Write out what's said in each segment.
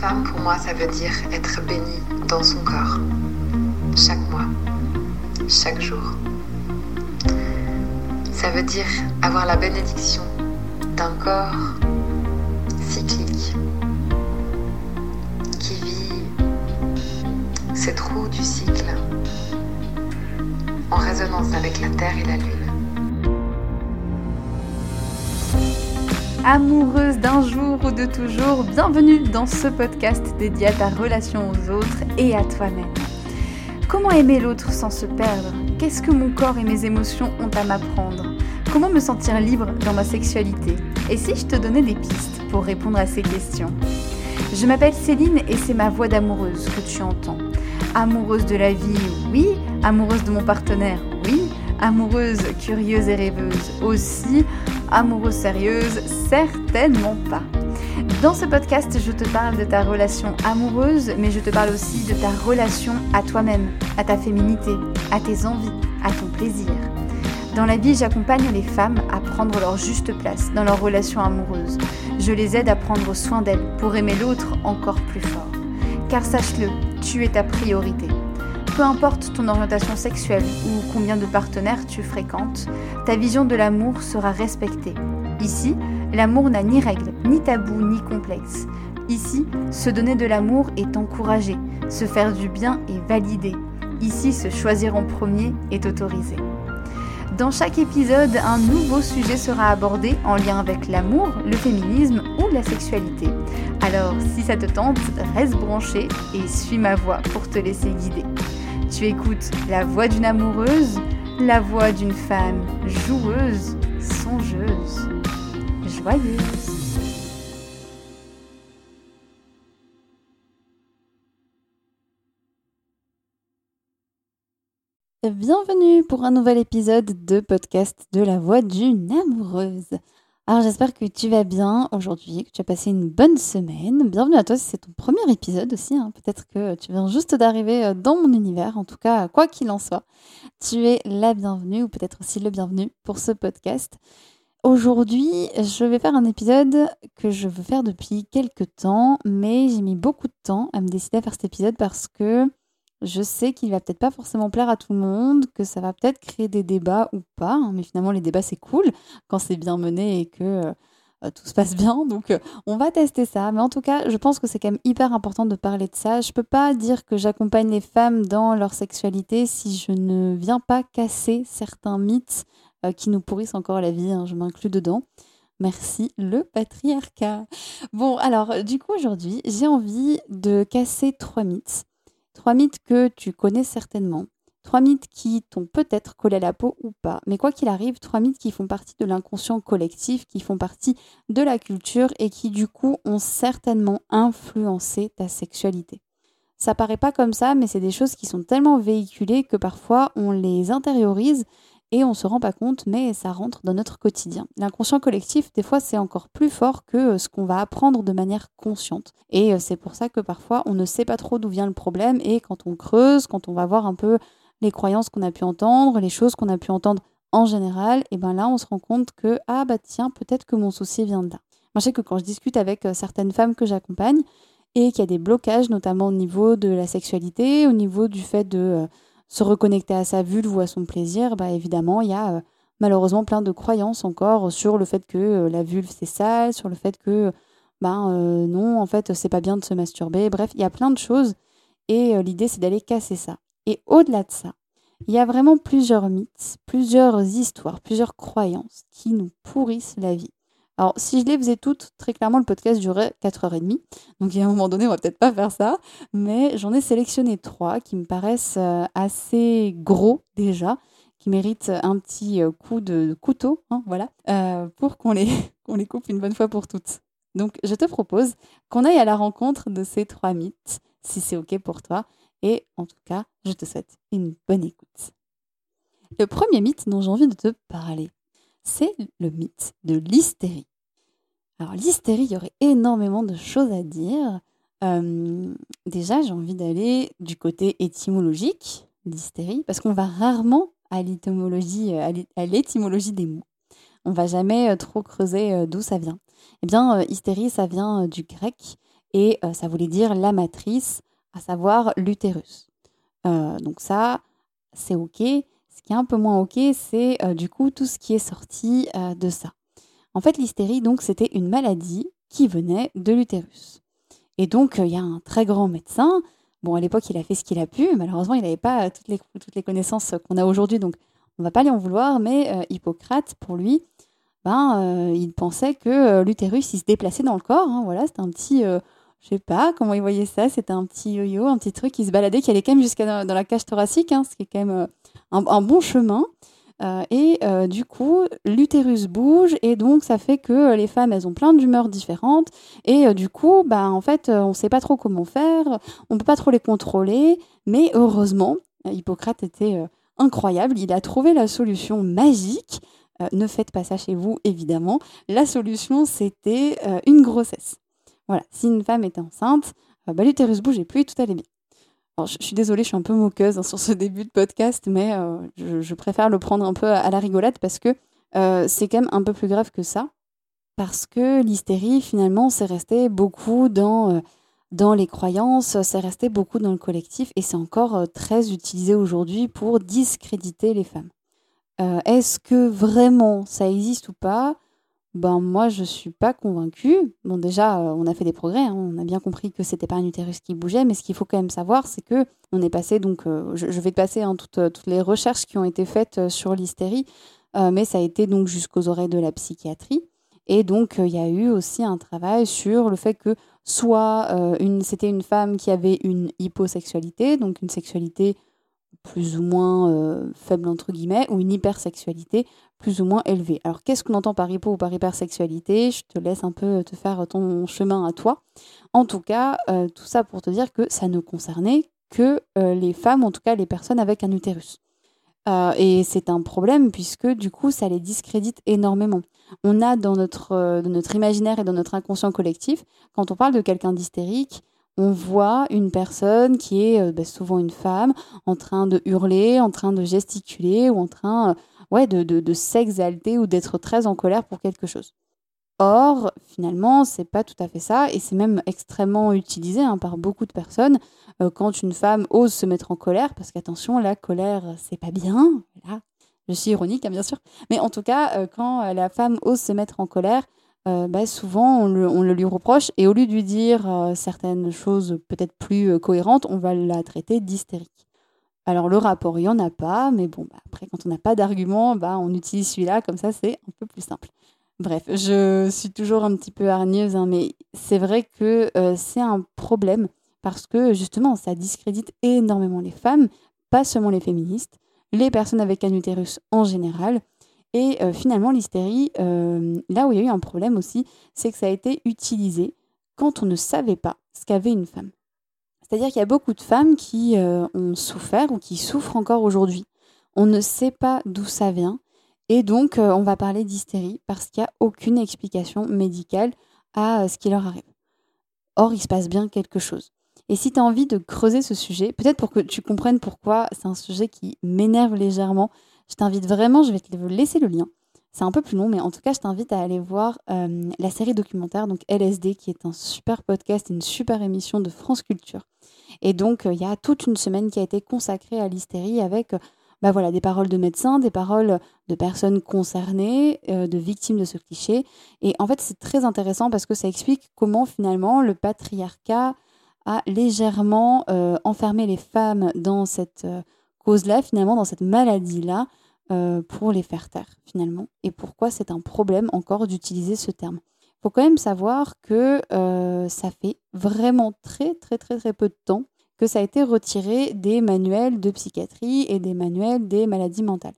femme, pour moi, ça veut dire être bénie dans son corps. Chaque mois, chaque jour. Ça veut dire avoir la bénédiction d'un corps cyclique qui vit ses trous du cycle en résonance avec la Terre et la Lune. Amoureuse d'un jour ou de toujours, bienvenue dans ce podcast dédié à ta relation aux autres et à toi-même. Comment aimer l'autre sans se perdre? Qu'est-ce que mon corps et mes émotions ont à m'apprendre? Comment me sentir libre dans ma sexualité? Et si je te donnais des pistes pour répondre à ces questions? Je m'appelle Céline et c'est ma voix d'amoureuse que tu entends. Amoureuse de la vie, oui. Amoureuse de mon partenaire, oui. Amoureuse, curieuse et rêveuse aussi amoureuse sérieuse Certainement pas. Dans ce podcast, je te parle de ta relation amoureuse, mais je te parle aussi de ta relation à toi-même, à ta féminité, à tes envies, à ton plaisir. Dans la vie, j'accompagne les femmes à prendre leur juste place dans leur relation amoureuse. Je les aide à prendre soin d'elles pour aimer l'autre encore plus fort. Car sache-le, tu es ta priorité. Peu importe ton orientation sexuelle ou combien de partenaires tu fréquentes, ta vision de l'amour sera respectée. Ici, l'amour n'a ni règles, ni tabous, ni complexes. Ici, se donner de l'amour est encouragé, se faire du bien est validé. Ici, se choisir en premier est autorisé. Dans chaque épisode, un nouveau sujet sera abordé en lien avec l'amour, le féminisme ou la sexualité. Alors, si ça te tente, reste branché et suis ma voix pour te laisser guider. Tu écoutes la voix d'une amoureuse, la voix d'une femme joueuse, songeuse, joyeuse. Bienvenue pour un nouvel épisode de podcast de la voix d'une amoureuse. Alors j'espère que tu vas bien aujourd'hui, que tu as passé une bonne semaine. Bienvenue à toi si c'est ton premier épisode aussi. Hein. Peut-être que tu viens juste d'arriver euh, dans mon univers. En tout cas, quoi qu'il en soit, tu es la bienvenue ou peut-être aussi le bienvenu pour ce podcast. Aujourd'hui, je vais faire un épisode que je veux faire depuis quelques temps, mais j'ai mis beaucoup de temps à me décider à faire cet épisode parce que je sais qu'il va peut-être pas forcément plaire à tout le monde, que ça va peut-être créer des débats ou pas, hein, mais finalement les débats c'est cool quand c'est bien mené et que euh, tout se passe bien. Donc euh, on va tester ça, mais en tout cas je pense que c'est quand même hyper important de parler de ça. Je peux pas dire que j'accompagne les femmes dans leur sexualité si je ne viens pas casser certains mythes euh, qui nous pourrissent encore la vie. Hein, je m'inclus dedans. Merci le patriarcat. Bon alors du coup aujourd'hui j'ai envie de casser trois mythes Trois mythes que tu connais certainement. Trois mythes qui t'ont peut-être collé à la peau ou pas. Mais quoi qu'il arrive, trois mythes qui font partie de l'inconscient collectif, qui font partie de la culture et qui du coup ont certainement influencé ta sexualité. Ça paraît pas comme ça, mais c'est des choses qui sont tellement véhiculées que parfois on les intériorise et on se rend pas compte, mais ça rentre dans notre quotidien. L'inconscient collectif, des fois, c'est encore plus fort que euh, ce qu'on va apprendre de manière consciente. Et euh, c'est pour ça que parfois, on ne sait pas trop d'où vient le problème, et quand on creuse, quand on va voir un peu les croyances qu'on a pu entendre, les choses qu'on a pu entendre en général, et ben là, on se rend compte que, ah bah tiens, peut-être que mon souci vient de là. Moi, je sais que quand je discute avec euh, certaines femmes que j'accompagne, et qu'il y a des blocages, notamment au niveau de la sexualité, au niveau du fait de se reconnecter à sa vulve ou à son plaisir, bah évidemment, il y a euh, malheureusement plein de croyances encore sur le fait que euh, la vulve c'est sale, sur le fait que ben euh, non, en fait, c'est pas bien de se masturber. Bref, il y a plein de choses et l'idée c'est d'aller casser ça. Et au-delà de ça, il y a vraiment plusieurs mythes, plusieurs histoires, plusieurs croyances qui nous pourrissent la vie. Alors, si je les faisais toutes, très clairement, le podcast durerait 4h30. Donc, il y a un moment donné, on va peut-être pas faire ça. Mais j'en ai sélectionné trois qui me paraissent euh, assez gros déjà, qui méritent un petit euh, coup de couteau, hein, voilà, euh, pour qu'on les, qu'on les coupe une bonne fois pour toutes. Donc, je te propose qu'on aille à la rencontre de ces trois mythes, si c'est OK pour toi. Et en tout cas, je te souhaite une bonne écoute. Le premier mythe dont j'ai envie de te parler, c'est le mythe de l'hystérie. Alors l'hystérie, il y aurait énormément de choses à dire. Euh, déjà, j'ai envie d'aller du côté étymologique d'hystérie, parce qu'on va rarement à l'étymologie, euh, des mots. On va jamais euh, trop creuser d'où ça vient. Eh bien, hystérie, ça vient du grec et ça voulait dire la matrice, à savoir l'utérus. donc ça, c'est OK. Qui est un peu moins OK, c'est du coup tout ce qui est sorti de ça. En fait, l'hystérie, donc, c'était une maladie qui venait de l'utérus. Et donc, il y a un très grand médecin. Bon, à l'époque, il a fait ce qu'il a pu. Malheureusement, il n'avait pas toutes les, toutes les connaissances qu'on a aujourd'hui. Donc, on ne va pas lui en vouloir. Mais Hippocrate, pour lui, ben, il pensait que l'utérus, il se déplaçait dans le corps. Hein. voilà, c'était un petit, je sais pas comment il voyait ça, c'était un petit yo-yo, un petit truc qui se baladait, qui allait quand même jusqu'à dans, la cage thoracique, hein, ce qui est quand même un, bon chemin. Euh, et euh, du coup, l'utérus bouge et donc ça fait que les femmes, elles ont plein d'humeurs différentes. Et euh, du coup, bah, en fait, on ne sait pas trop comment faire, on ne peut pas trop les contrôler. Mais heureusement, Hippocrate était incroyable, il a trouvé la solution magique. ne faites pas ça chez vous, évidemment. La solution, c'était une grossesse. Voilà, si une femme était enceinte, bah, l'utérus bougeait plus et tout allait bien je, suis désolée, je suis un peu moqueuse hein, sur ce début de podcast, mais euh, je, préfère le prendre un peu à, la rigolade parce que euh, c'est quand même un peu plus grave que ça. Parce que l'hystérie, finalement, c'est resté beaucoup dans, euh, dans les croyances, c'est resté beaucoup dans le collectif et c'est encore très utilisé aujourd'hui pour discréditer les femmes. Est-ce que vraiment ça existe ou pas? Ben moi je suis pas convaincue. Bon déjà euh, on a fait des progrès, hein. on a bien compris que c'était pas un utérus qui bougeait, mais ce qu'il faut quand même savoir c'est que on est passé donc euh, je, vais te passer hein, toutes, toutes, les recherches qui ont été faites euh, sur l'hystérie, mais ça a été donc jusqu'aux oreilles de la psychiatrie et donc il y a eu aussi un travail sur le fait que soit c'était une femme qui avait une hyposexualité, donc une sexualité plus ou moins faible entre guillemets, ou une hypersexualité plus ou moins élevée. Alors qu'est-ce qu'on entend par hypo ou par hypersexualité? Je te laisse un peu te faire ton chemin à toi. En tout cas, euh, tout ça pour te dire que ça ne concernait que euh, les femmes, en tout cas les personnes avec un utérus. Euh, et c'est un problème puisque du coup ça les discrédite énormément. On a dans notre, dans notre imaginaire et dans notre inconscient collectif, quand on parle de quelqu'un d'hystérique, on voit une personne qui est bah, souvent une femme en train de hurler, en train de gesticuler ou en train de, s'exalter ou d'être très en colère pour quelque chose. Or, finalement, c'est pas tout à fait ça, et c'est même extrêmement utilisé hein, par beaucoup de personnes euh, quand une femme ose se mettre en colère, parce qu'attention, la colère, c'est pas bien. Voilà. Je suis ironique, hein, bien sûr, mais en tout cas, euh, quand la femme ose se mettre en colère, euh, bah, souvent on le, on le, lui reproche, et au lieu de lui dire certaines choses peut-être plus cohérentes, on va la traiter d'hystérique. Alors le rapport, il n'y en a pas, mais bon, bah, après, quand on n'a pas d'argument, bah, on utilise celui-là, comme ça, c'est un peu plus simple. Bref, je suis toujours un petit peu hargneuse, hein, mais c'est vrai que euh, c'est un problème parce que justement, ça discrédite énormément les femmes, pas seulement les féministes, les personnes avec un utérus en général. Et euh, finalement, l'hystérie, euh, là où il y a eu un problème aussi, c'est que ça a été utilisé quand on ne savait pas ce qu'avait une femme. C'est-à-dire qu'il y a beaucoup de femmes qui euh, ont souffert ou qui souffrent encore aujourd'hui. On ne sait pas d'où ça vient. Et donc, euh, on va parler d'hystérie parce qu'il n'y a aucune explication médicale à euh, ce qui leur arrive. Or, il se passe bien quelque chose. Et si tu as envie de creuser ce sujet, peut-être pour que tu comprennes pourquoi c'est un sujet qui m'énerve légèrement, je t'invite vraiment, je vais te laisser le lien. C'est un peu plus long, mais en tout cas, je t'invite à aller voir la série documentaire, donc LSD, qui est un super podcast une super émission de France Culture. Et donc, euh, il y a toute une semaine qui a été consacrée à l'hystérie avec euh, bah voilà, des paroles de médecins, des paroles de personnes concernées, euh, de victimes de ce cliché. Et en fait, c'est très intéressant parce que ça explique comment finalement le patriarcat a légèrement enfermé les femmes dans cette cause-là, finalement, dans cette maladie-là, pour les faire taire, finalement. Et pourquoi c'est un problème encore d'utiliser ce terme faut quand même savoir que euh, ça fait vraiment très très très très peu de temps que ça a été retiré des manuels de psychiatrie et des manuels des maladies mentales.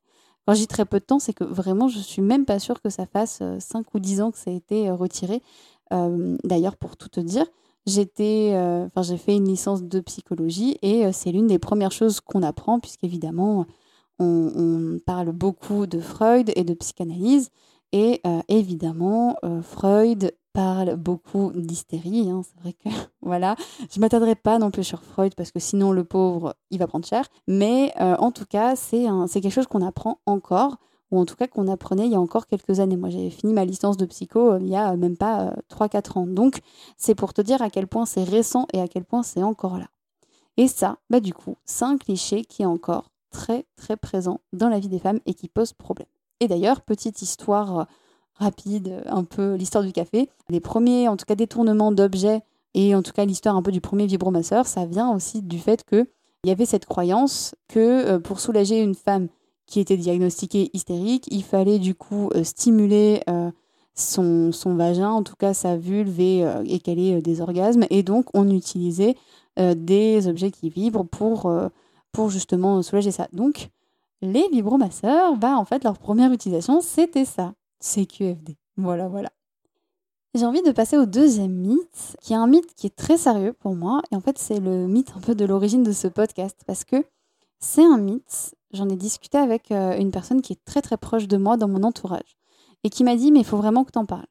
Quand je dis très peu de temps, c'est que vraiment je suis même pas sûre que ça fasse 5 euh, ou 10 ans que ça a été euh, retiré. D'ailleurs, pour tout te dire, j'ai fait une licence de psychologie et c'est l'une des premières choses qu'on apprend puisqu'évidemment on, parle beaucoup de Freud et de psychanalyse. Et euh, évidemment, euh, Freud parle beaucoup d'hystérie. Hein, c'est vrai que voilà, je m'attarderai pas non plus sur Freud parce que sinon le pauvre, il va prendre cher. Mais euh, en tout cas, c'est quelque chose qu'on apprend encore ou en tout cas qu'on apprenait il y a encore quelques années. Moi, j'avais fini ma licence de psycho il y a même pas 3-4 ans. Donc, c'est pour te dire à quel point c'est récent et à quel point c'est encore là. Et ça, bah du coup, c'est un cliché qui est encore très très présent dans la vie des femmes et qui pose problème. Et d'ailleurs, petite histoire rapide, un peu l'histoire du café, les premiers, en tout cas, détournements d'objets et en tout cas l'histoire un peu du premier vibromasseur, ça vient aussi du fait que il y avait cette croyance que euh, pour soulager une femme qui était diagnostiquée hystérique, il fallait du coup euh, stimuler euh, son, son, vagin, en tout cas sa vulve et, et qu'elle ait des orgasmes. Et donc on utilisait des objets qui vibrent pour, pour justement soulager ça. Donc les vibromasseurs, bah, en fait leur première utilisation c'était ça, CQFD. Voilà, voilà. J'ai envie de passer au deuxième mythe, qui est un mythe qui est très sérieux pour moi. Et en fait, c'est le mythe un peu de l'origine de ce podcast. Parce que c'est un mythe. J'en ai discuté avec euh, une personne qui est très très proche de moi dans mon entourage. Et qui m'a dit, mais il faut vraiment que tu en parles.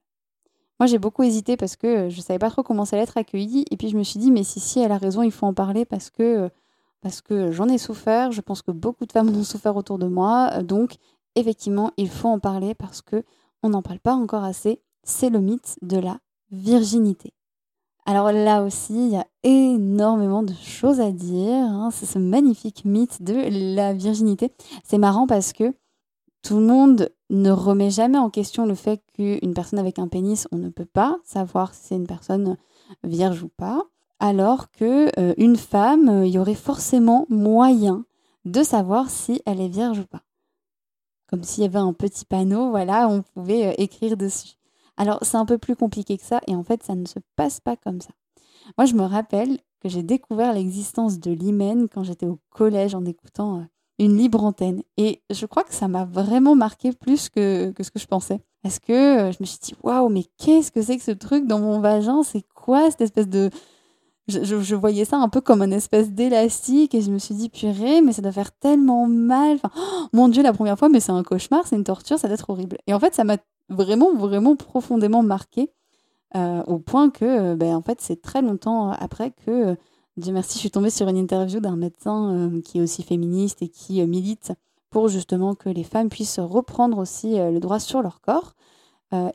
Moi, j'ai beaucoup hésité parce que je ne savais pas trop comment ça allait être accueilli. Et puis, je me suis dit, mais si, si, elle a raison, il faut en parler parce que, parce que j'en ai souffert. Je pense que beaucoup de femmes en ont souffert autour de moi. Donc, effectivement, il faut en parler parce que on n'en parle pas encore assez c'est le mythe de la virginité. Alors là aussi, il y a énormément de choses à dire. Hein. C'est ce magnifique mythe de la virginité. C'est marrant parce que tout le monde ne remet jamais en question le fait qu'une personne avec un pénis, on ne peut pas savoir si c'est une personne vierge ou pas, alors que euh, une femme, il y aurait forcément moyen de savoir si elle est vierge ou pas. Comme s'il y avait un petit panneau, voilà, on pouvait euh, écrire dessus. Alors c'est un peu plus compliqué que ça et en fait ça ne se passe pas comme ça. Moi je me rappelle que j'ai découvert l'existence de l'hymen quand j'étais au collège en écoutant euh, une libre antenne et je crois que ça m'a vraiment marqué plus que, ce que je pensais. Parce que euh, je me suis dit waouh mais qu'est-ce que c'est que ce truc dans mon vagin? C'est quoi cette espèce de... Je, voyais ça un peu comme une espèce d'élastique et je me suis dit purée mais ça doit faire tellement mal. Enfin, mon dieu la première fois mais c'est un cauchemar, c'est une torture, ça doit être horrible. Et en fait ça m'a vraiment, vraiment profondément marqué, euh, au point que, euh, ben, en fait, c'est très longtemps après que, euh, Dieu merci, je suis tombée sur une interview d'un médecin qui est aussi féministe et qui milite pour justement que les femmes puissent reprendre aussi le droit sur leur corps.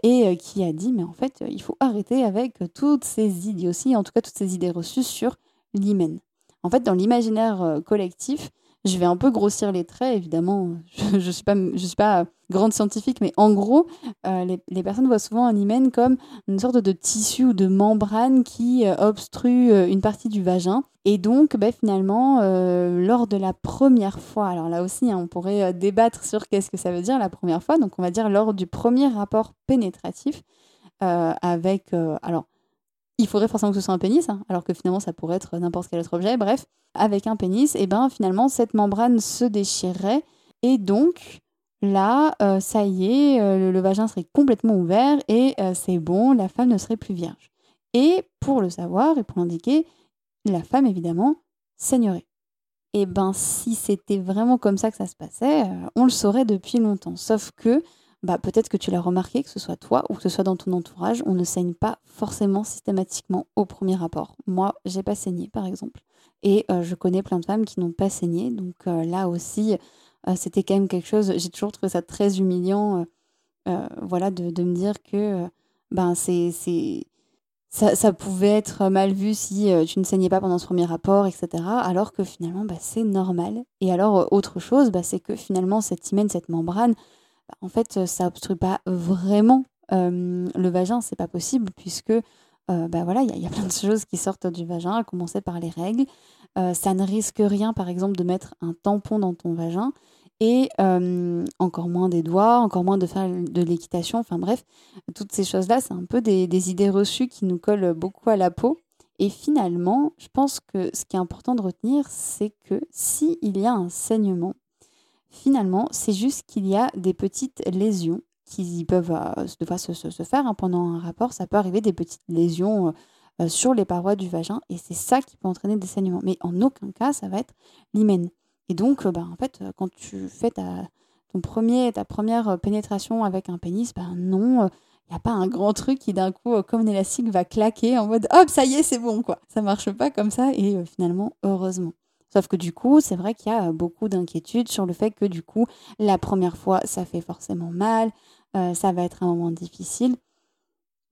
Et qui a dit, mais en fait, il faut arrêter avec toutes ces idioties, en tout cas toutes ces idées reçues sur l'hymen. En fait, dans l'imaginaire collectif, je vais un peu grossir les traits, évidemment. Je ne suis, pas, suis pas grande scientifique, mais en gros, euh, les, les, personnes voient souvent un hymen comme une sorte de tissu ou de membrane qui euh, obstrue euh, une partie du vagin. Et donc, bah, finalement, lors de la première fois, alors là aussi, hein, on pourrait débattre sur qu'est-ce que ça veut dire la première fois. Donc, on va dire lors du premier rapport pénétratif avec, alors, il faudrait forcément que ce soit un pénis, hein, alors que finalement ça pourrait être n'importe quel autre objet. Bref, avec un pénis, et eh ben finalement cette membrane se déchirerait et donc là, euh, ça y est, euh, le, vagin serait complètement ouvert et euh, c'est bon, la femme ne serait plus vierge. Et pour le savoir et pour l'indiquer, la femme évidemment saignerait. Et eh ben si c'était vraiment comme ça que ça se passait, on le saurait depuis longtemps. Sauf que bah, peut-être que tu l'as remarqué, que ce soit toi ou que ce soit dans ton entourage, on ne saigne pas forcément systématiquement au premier rapport. Moi, j'ai pas saigné, par exemple. Et euh, je connais plein de femmes qui n'ont pas saigné. Donc euh, là aussi, euh, c'était quand même quelque chose, j'ai toujours trouvé ça très humiliant, voilà, de, me dire que ben, c'est, c'est, ça, ça, pouvait être mal vu si tu ne saignais pas pendant ce premier rapport, etc. Alors que finalement, bah, c'est normal. Et alors, autre chose, bah, c'est que finalement, cette hymen, cette membrane, en fait, euh, ça obstrue pas vraiment euh, le vagin, c'est pas possible puisque euh, bah voilà, il y, a plein de choses qui sortent du vagin, à commencer par les règles. ça ne risque rien, par exemple, de mettre un tampon dans ton vagin et encore moins des doigts, encore moins de faire de l'équitation. Enfin bref, toutes ces choses-là, c'est un peu des, des, idées reçues qui nous collent beaucoup à la peau. Et finalement, je pense que ce qui est important de retenir, c'est que s'il y a un saignement, Finalement, c'est juste qu'il y a des petites lésions qui peuvent euh, se, se, faire hein, pendant un rapport. Ça peut arriver des petites lésions euh, euh, sur les parois du vagin et c'est ça qui peut entraîner des saignements. Mais en aucun cas, ça va être l'hymen. Et donc, bah, en fait, quand tu fais ta, ton premier, ta première pénétration avec un pénis, ben non, il n'y a pas un grand truc qui d'un coup, comme un élastique, va claquer en mode hop, ça y est, c'est bon, quoi. Ça marche pas comme ça et finalement, heureusement. Sauf que du coup, c'est vrai qu'il y a beaucoup d'inquiétudes sur le fait que du coup, la première fois, ça fait forcément mal, euh, ça va être un moment difficile.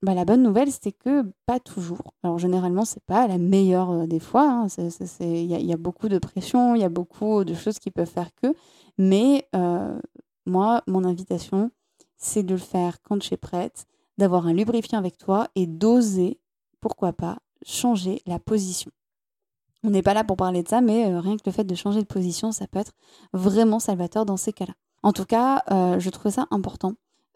Bah, la bonne nouvelle, c'est que pas toujours. Alors généralement, c'est pas la meilleure euh, des fois. Il hein. y, a beaucoup de pression, il y a beaucoup de choses qui peuvent faire que. Mais euh, moi, mon invitation, c'est de le faire quand je suis prête, d'avoir un lubrifiant avec toi et d'oser, pourquoi pas, changer la position. On n'est pas là pour parler de ça, mais euh, rien que le fait de changer de position, ça peut être vraiment salvateur dans ces cas-là. En tout cas, je trouve ça important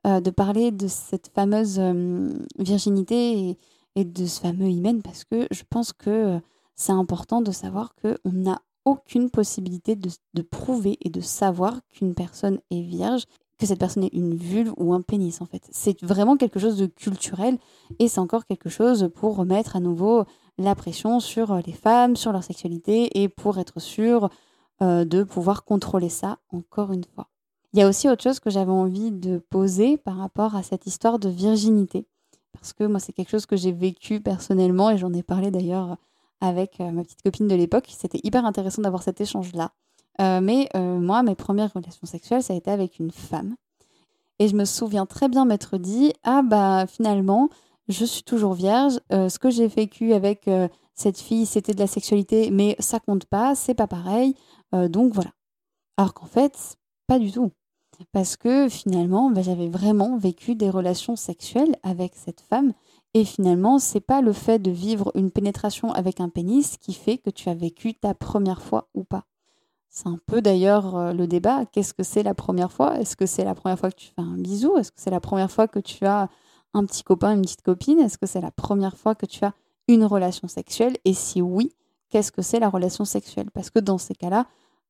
euh, de parler de cette fameuse euh, virginité et, de ce fameux hymen parce que je pense que euh, c'est important de savoir qu'on n'a aucune possibilité de, prouver et de savoir qu'une personne est vierge, que cette personne est une vulve ou un pénis en fait. C'est vraiment quelque chose de culturel et c'est encore quelque chose pour remettre à nouveau la pression sur les femmes, sur leur sexualité et pour être sûr de pouvoir contrôler ça encore une fois. Il y a aussi autre chose que j'avais envie de poser par rapport à cette histoire de virginité. Parce que moi, c'est quelque chose que j'ai vécu personnellement et j'en ai parlé d'ailleurs avec euh, ma petite copine de l'époque. C'était hyper intéressant d'avoir cet échange-là. Euh, mais euh, moi, mes premières relations sexuelles, ça a été avec une femme. Et je me souviens très bien m'être dit Ah, bah finalement, je suis toujours vierge. ce que j'ai vécu avec cette fille, c'était de la sexualité, mais ça compte pas, c'est pas pareil. donc voilà. Alors qu'en fait, pas du tout parce que finalement, bah, j'avais vraiment vécu des relations sexuelles avec cette femme. Et finalement, c'est pas le fait de vivre une pénétration avec un pénis qui fait que tu as vécu ta première fois ou pas. C'est un peu d'ailleurs euh, le débat. Qu'est-ce que c'est la première fois? Est-ce que c'est la première fois que tu fais un bisou? Est-ce que c'est la première fois que tu as un petit copain, une petite copine Est-ce que c'est la première fois que tu as une relation sexuelle Et si oui, qu'est-ce que c'est la relation sexuelle? Parce que dans ces cas-là,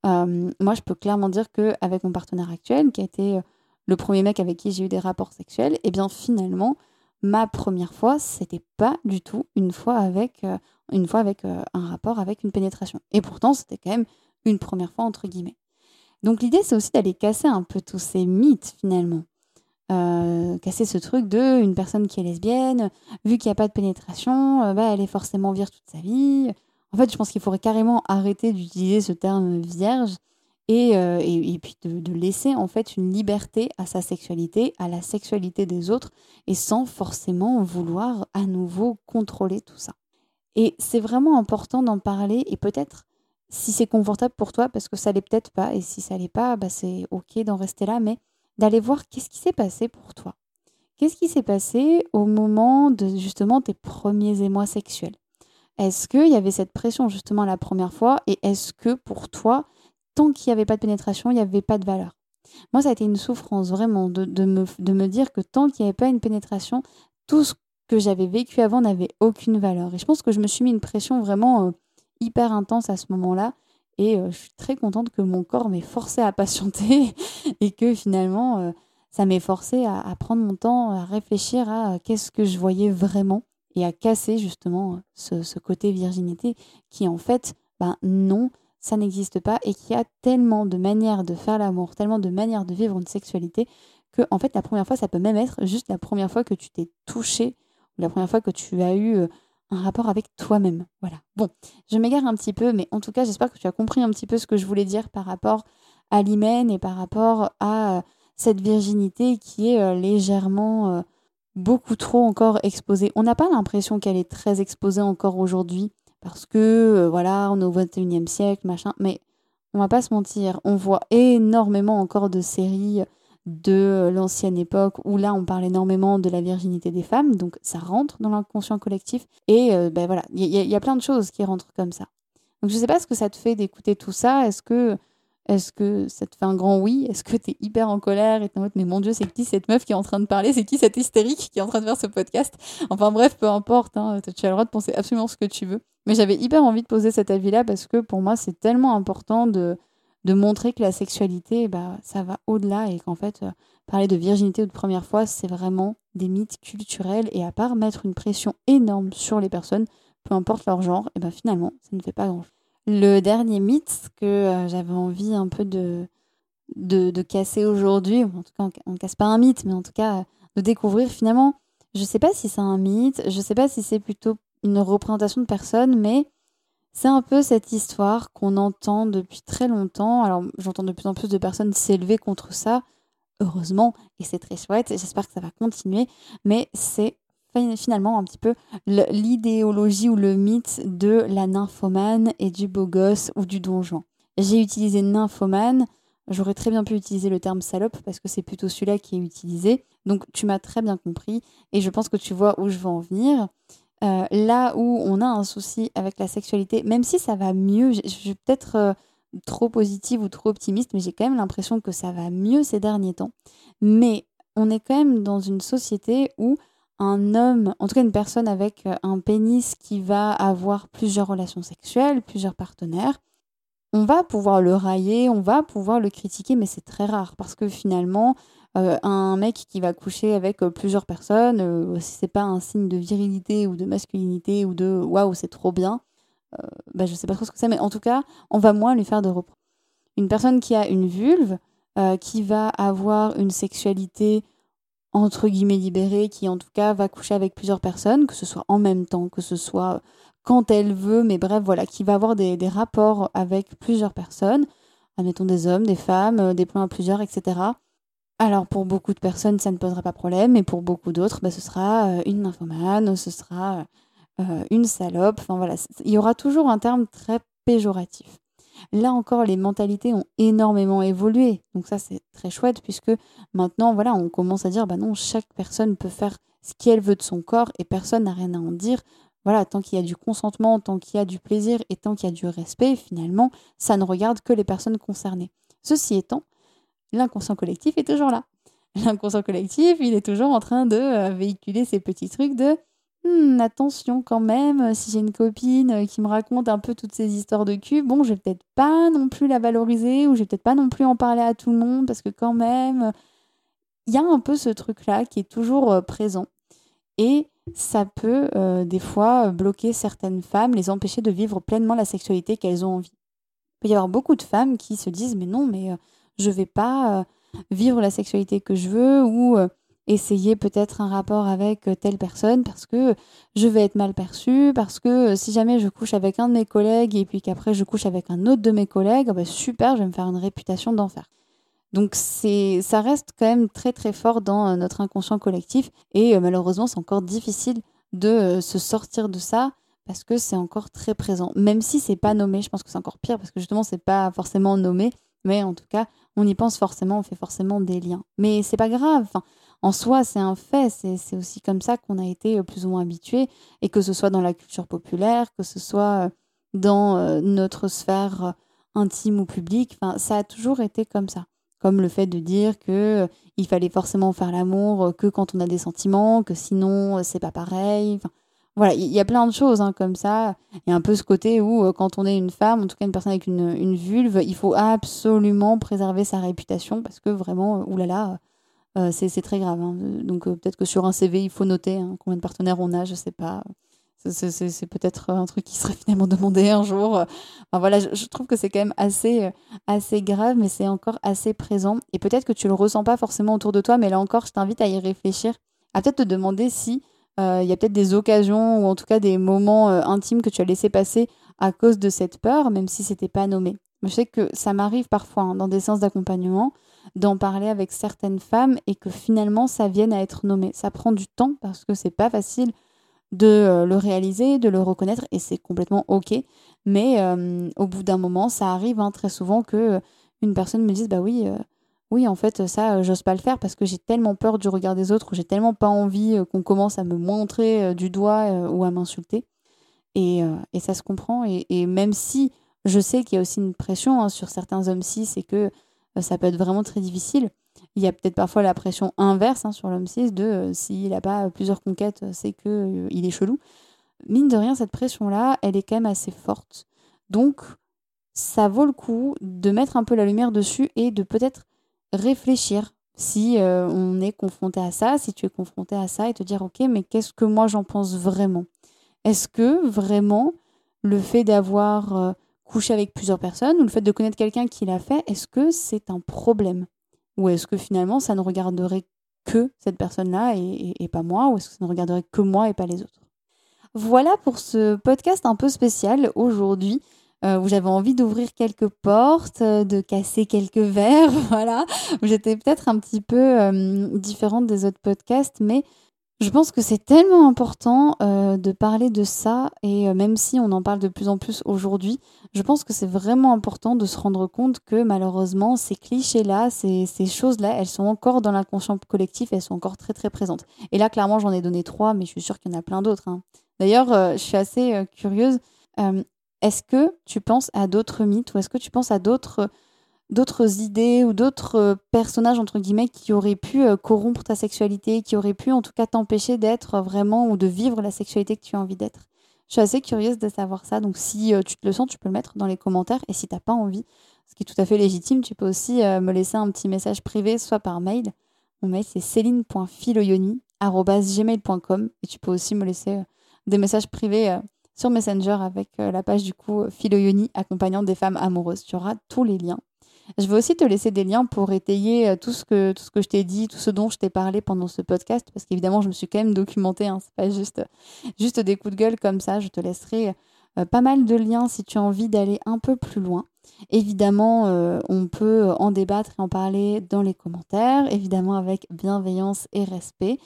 euh, moi, je peux clairement dire qu'avec mon partenaire actuel, qui a été euh, le premier mec avec qui j'ai eu des rapports sexuels, et eh bien finalement, ma première fois, c'était pas du tout une fois avec, euh, une fois avec un rapport avec une pénétration. Et pourtant, c'était quand même une première fois entre guillemets. Donc l'idée, c'est aussi d'aller casser un peu tous ces mythes finalement. Casser ce truc de une personne qui est lesbienne, vu qu'il n'y a pas de pénétration, bah, elle est forcément vierge toute sa vie. En fait, je pense qu'il faudrait carrément arrêter d'utiliser ce terme vierge et, euh, et, puis de, laisser en fait une liberté à sa sexualité, à la sexualité des autres, et sans forcément vouloir à nouveau contrôler tout ça. Et c'est vraiment important d'en parler et peut-être si c'est confortable pour toi, parce que ça l'est peut-être pas, et si ça l'est pas, bah c'est ok d'en rester là, mais d'aller voir qu'est-ce qui s'est passé pour toi. Qu'est-ce qui s'est passé au moment de justement tes premiers émois sexuels? Est-ce qu'il y avait cette pression justement la première fois? Et est-ce que pour toi, tant qu'il n'y avait pas de pénétration, il n'y avait pas de valeur? Moi, ça a été une souffrance vraiment de, me, dire que tant qu'il n'y avait pas une pénétration, tout ce que j'avais vécu avant n'avait aucune valeur. Et je pense que je me suis mis une pression vraiment euh, hyper intense à ce moment-là. Et je suis très contente que mon corps m'ait forcé à patienter et que finalement, ça m'ait forcé à, prendre mon temps, à réfléchir à qu'est-ce que je voyais vraiment et à casser justement ce, côté virginité qui en fait, ben non, ça n'existe pas et qui a tellement de manières de faire l'amour, tellement de manières de vivre une sexualité que en fait la première fois ça peut même être juste la première fois que tu t'es touché ou la première fois que tu as eu un rapport avec toi-même. Voilà. Bon, je m'égare un petit peu, mais en tout cas j'espère que tu as compris un petit peu ce que je voulais dire par rapport à l'hymen et par rapport à euh, cette virginité qui est euh, légèrement beaucoup trop encore exposée. On n'a pas l'impression qu'elle est très exposée encore aujourd'hui parce que euh, voilà, on est au 21e siècle, machin, mais on va pas se mentir, on voit énormément encore de séries de l'ancienne époque où là on parle énormément de la virginité des femmes, donc ça rentre dans l'inconscient collectif. Et euh, ben voilà, il y, a plein de choses qui rentrent comme ça. Donc je sais pas ce que ça te fait d'écouter tout ça, est-ce que est-ce que ça te fait un grand oui? Est-ce que tu es hyper en colère et t'es en mode mais mon dieu c'est qui cette meuf qui est en train de parler? C'est qui cette hystérique qui est en train de faire ce podcast? Enfin bref, peu importe, hein, tu as le droit de penser absolument ce que tu veux. Mais j'avais hyper envie de poser cet avis-là parce que pour moi c'est tellement important de, de montrer que la sexualité, bah, ça va au-delà et qu'en fait, euh, parler de virginité ou de première fois, c'est vraiment des mythes culturels et à part mettre une pression énorme sur les personnes, peu importe leur genre, et ben finalement, ça ne fait pas grand-chose. Le dernier mythe que euh, j'avais envie un peu de, de, casser aujourd'hui, en tout cas on ne casse pas un mythe, mais en tout cas de découvrir finalement, je ne sais pas si c'est un mythe, je ne sais pas si c'est plutôt une représentation de personne, mais C'est un peu cette histoire qu'on entend depuis très longtemps. Alors, j'entends de plus en plus de personnes s'élever contre ça, heureusement, et c'est très chouette, et j'espère que ça va continuer, mais c'est finalement un petit peu l'idéologie ou le mythe de la nymphomane et du beau gosse ou du donjon. J'ai utilisé nymphomane, j'aurais très bien pu utiliser le terme salope parce que c'est plutôt celui-là qui est utilisé. Donc tu m'as très bien compris et je pense que tu vois où je veux en venir. Euh, là où on a un souci avec la sexualité, même si ça va mieux, je, suis peut-être euh, trop positive ou trop optimiste, mais j'ai quand même l'impression que ça va mieux ces derniers temps. Mais on est quand même dans une société où un homme, en tout cas une personne avec euh, un pénis qui va avoir plusieurs relations sexuelles, plusieurs partenaires, on va pouvoir le railler, on va pouvoir le critiquer, mais c'est très rare parce que finalement, euh, un mec qui va coucher avec euh, plusieurs personnes, euh, si c'est pas un signe de virilité ou de masculinité ou de waouh, c'est trop bien, bah, je sais pas trop ce que c'est, mais en tout cas, on va moins lui faire de reproches. Une personne qui a une vulve, qui va avoir une sexualité entre guillemets libérée, qui en tout cas va coucher avec plusieurs personnes, que ce soit en même temps, que ce soit quand elle veut, mais bref, voilà, qui va avoir des, rapports avec plusieurs personnes, admettons des hommes, des femmes, des plans à plusieurs, etc. Alors pour beaucoup de personnes, ça ne posera pas problème, mais pour beaucoup d'autres, bah, ce sera euh, une nymphomane, ce sera euh, une salope. Enfin voilà, il y aura toujours un terme très péjoratif. Là encore, les mentalités ont énormément évolué. Donc ça, c'est très chouette puisque maintenant, voilà, on commence à dire, bah non, chaque personne peut faire ce qu'elle veut de son corps et personne n'a rien à en dire. Voilà, tant qu'il y a du consentement, tant qu'il y a du plaisir et tant qu'il y a du respect, finalement, ça ne regarde que les personnes concernées. Ceci étant, l'inconscient collectif est toujours là. L'inconscient collectif, il est toujours en train de euh, véhiculer ces petits trucs de hmm, attention quand même, si j'ai une copine euh, qui me raconte un peu toutes ces histoires de cul, bon, je vais peut-être pas non plus la valoriser ou je vais peut-être pas non plus en parler à tout le monde parce que quand même, il y a un peu ce truc-là qui est toujours euh, présent. Et ça peut des fois bloquer certaines femmes, les empêcher de vivre pleinement la sexualité qu'elles ont envie. Il peut y avoir beaucoup de femmes qui se disent mais non, mais je vais pas euh, vivre la sexualité que je veux ou euh, essayer peut-être un rapport avec euh, telle personne parce que je vais être mal perçue, parce que si jamais je couche avec un de mes collègues et puis qu'après je couche avec un autre de mes collègues, bah super, je vais me faire une réputation d'enfer. Donc ça reste quand même très très fort dans notre inconscient collectif et malheureusement c'est encore difficile de se sortir de ça parce que c'est encore très présent. Même si c'est pas nommé, je pense que c'est encore pire parce que justement c'est pas forcément nommé, mais en tout cas on y pense forcément, on fait forcément des liens. Mais c'est pas grave. en soi, c'est un fait. C'est aussi comme ça qu'on a été euh, plus ou moins habitué. Et que ce soit dans la culture populaire, que ce soit euh, dans euh, notre sphère intime ou publique, ça a toujours été comme ça. Comme le fait de dire que il fallait forcément faire l'amour que quand on a des sentiments, que sinon c'est pas pareil voilà, il y a plein de choses hein, comme ça. Il y a un peu ce côté où, euh, quand on est une femme, en tout cas une personne avec une, une vulve, il faut absolument préserver sa réputation parce que vraiment, euh, oulala, euh, c'est très grave. Hein. Donc peut-être que sur un CV, il faut noter hein, combien de partenaires on a, je sais pas. C'est peut-être un truc qui serait finalement demandé un jour. Enfin, voilà, je, je, trouve que c'est quand même assez, assez grave, mais c'est encore assez présent. Et peut-être que tu le ressens pas forcément autour de toi, mais là encore, je t'invite à y réfléchir, à peut-être te demander si euh, il y a peut-être des occasions ou en tout cas des moments euh, intimes que tu as laissé passer à cause de cette peur, même si c'était pas nommé. Je sais que ça m'arrive parfois hein, dans des séances d'accompagnement d'en parler avec certaines femmes et que finalement ça vienne à être nommé. Ça prend du temps parce que c'est pas facile de euh, le réaliser, de le reconnaître et c'est complètement ok. Mais au bout d'un moment, ça arrive hein, très souvent que une personne me dise bah oui, oui, en fait, ça, euh, j'ose pas le faire parce que j'ai tellement peur du regard des autres, j'ai tellement pas envie euh, qu'on commence à me montrer euh, du doigt ou à m'insulter. Et, ça se comprend. Et, même si je sais qu'il y a aussi une pression hein, sur certains hommes cis et que ça peut être vraiment très difficile, il y a peut-être parfois la pression inverse hein, sur l'homme cis de s'il n'a pas plusieurs conquêtes, c'est qu'il il est chelou. Mine de rien, cette pression-là, elle est quand même assez forte. Donc, ça vaut le coup de mettre un peu la lumière dessus et de peut-être réfléchir. Si euh, on est confronté à ça, si tu es confronté à ça et te dire ok mais qu'est-ce que moi j'en pense vraiment? Est-ce que vraiment le fait d'avoir euh, couché avec plusieurs personnes ou le fait de connaître quelqu'un qui l'a fait, est-ce que c'est un problème? Ou est-ce que finalement ça ne regarderait que cette personne-là et, et, pas moi? Ou est-ce que ça ne regarderait que moi et pas les autres? Voilà pour ce podcast un peu spécial aujourd'hui. Euh, où j'avais envie d'ouvrir quelques portes, euh, de casser quelques verres, voilà, j'étais peut-être un petit peu euh, différente des autres podcasts, mais je pense que c'est tellement important de parler de ça, et même si on en parle de plus en plus aujourd'hui, je pense que c'est vraiment important de se rendre compte que malheureusement, ces clichés-là, ces, ces choses-là, elles sont encore dans l'inconscient collectif, elles sont encore très très présentes. Et là, clairement, j'en ai donné trois, mais je suis sûre qu'il y en a plein d'autres. Hein. D'ailleurs, je suis assez curieuse. Est-ce que tu penses à d'autres mythes ou est-ce que tu penses à d'autres d'autres idées ou d'autres personnages entre guillemets qui auraient pu euh, corrompre ta sexualité, qui auraient pu en tout cas t'empêcher d'être vraiment ou de vivre la sexualité que tu as envie d'être? Je suis assez curieuse de savoir ça, donc si euh, tu te le sens, tu peux le mettre dans les commentaires et si tu n'as pas envie, ce qui est tout à fait légitime, tu peux aussi euh, me laisser un petit message privé, soit par mail. Mon mail c'est céline.filoyoni.gmail.com et tu peux aussi me laisser des messages privés sur Messenger avec euh, la page du coup Philoyoni accompagnant des femmes amoureuses. Tu auras tous les liens. Je vais aussi te laisser des liens pour étayer euh, tout ce que, tout ce que je t'ai dit, tout ce dont je t'ai parlé pendant ce podcast, parce qu'évidemment, je me suis quand même documentée. Hein, c'est pas juste, juste des coups de gueule comme ça. Je te laisserai euh, pas mal de liens si tu as envie d'aller un peu plus loin. Évidemment, on peut en débattre et en parler dans les commentaires, évidemment avec bienveillance et respect.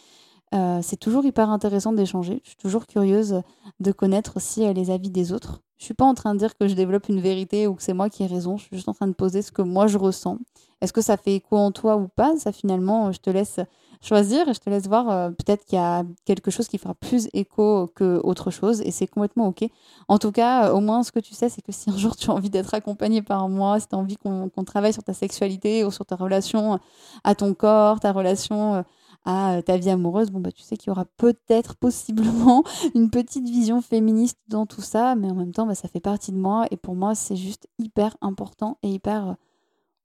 Euh, c'est toujours hyper intéressant d'échanger. Je suis toujours curieuse de connaître aussi euh, les avis des autres. Je suis pas en train de dire que je développe une vérité ou que c'est moi qui ai raison. Je suis juste en train de poser ce que moi je ressens. Est-ce que ça fait écho en toi ou pas? Ça finalement, je te laisse choisir et je te laisse voir. Euh, peut-être qu'il y a quelque chose qui fera plus écho que autre chose et c'est complètement ok. En tout cas, au moins ce que tu sais, c'est que si un jour tu as envie d'être accompagné par moi, si tu as envie qu'on travaille sur ta sexualité ou sur ta relation à ton corps, ta relation euh, ta vie amoureuse, bon bah tu sais qu'il y aura peut-être possiblement une petite vision féministe dans tout ça, mais en même temps bah, ça fait partie de moi et pour moi c'est juste hyper important et hyper, euh,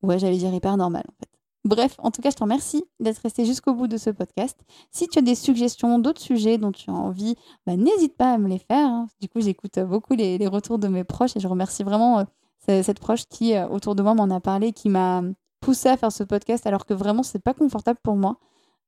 ouais j'allais dire hyper normal en fait. Bref, en tout cas, je te remercie d'être resté jusqu'au bout de ce podcast. Si tu as des suggestions, d'autres sujets dont tu as envie, bah, n'hésite pas à me les faire. Hein. Du coup, j'écoute beaucoup les, retours de mes proches et je remercie vraiment euh, cette proche qui, autour de moi, m'en a parlé, qui m'a poussé à faire ce podcast alors que vraiment, c'est pas confortable pour moi.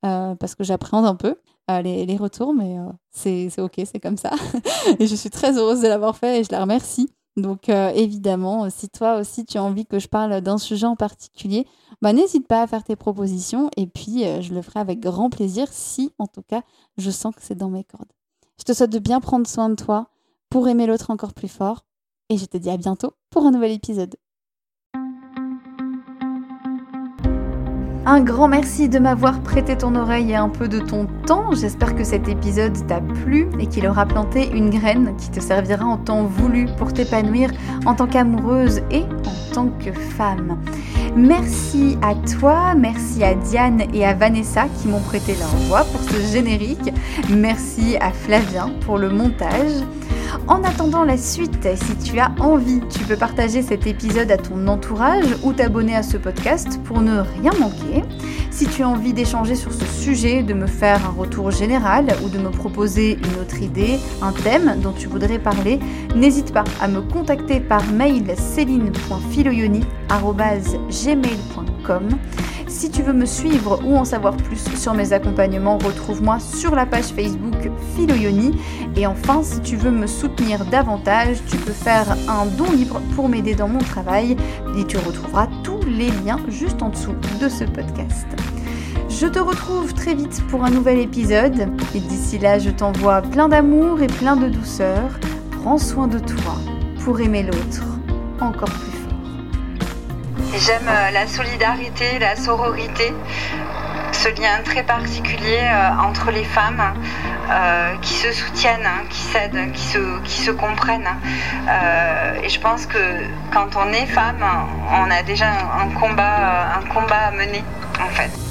Euh, parce que j'appréhende un peu euh, les, retours, mais euh, c'est ok, c'est comme ça. et je suis très heureuse de l'avoir fait et je la remercie. Donc évidemment, si toi aussi tu as envie que je parle d'un sujet en particulier, bah, n'hésite pas à faire tes propositions et puis je le ferai avec grand plaisir si en tout cas je sens que c'est dans mes cordes. Je te souhaite de bien prendre soin de toi pour aimer l'autre encore plus fort et je te dis à bientôt pour un nouvel épisode. Un grand merci de m'avoir prêté ton oreille et un peu de ton temps. J'espère que cet épisode t'a plu et qu'il aura planté une graine qui te servira en temps voulu pour t'épanouir en tant qu'amoureuse et en tant que femme. Merci à toi, merci à Diane et à Vanessa qui m'ont prêté leur voix pour ce générique. Merci à Flavien pour le montage. En attendant la suite, si tu as envie, tu peux partager cet épisode à ton entourage ou t'abonner à ce podcast pour ne rien manquer. Si tu as envie d'échanger sur ce sujet, de me faire un retour général ou de me proposer une autre idée, un thème dont tu voudrais parler, n'hésite pas à me contacter par mail. Si tu veux me suivre ou en savoir plus sur mes accompagnements, retrouve-moi sur la page Facebook Philoyoni. Et enfin, si tu veux me soutenir davantage, tu peux faire un don libre pour m'aider dans mon travail et tu retrouveras les liens juste en dessous de ce podcast. Je te retrouve très vite pour un nouvel épisode et d'ici là, je t'envoie plein d'amour et plein de douceur. Prends soin de toi pour aimer l'autre encore plus J'aime euh, la solidarité, la sororité, ce lien très particulier euh, entre les femmes euh, qui se soutiennent, qui s'aident, qui se, comprennent. et je pense que quand on est femme, on a déjà un combat, un combat à mener en fait.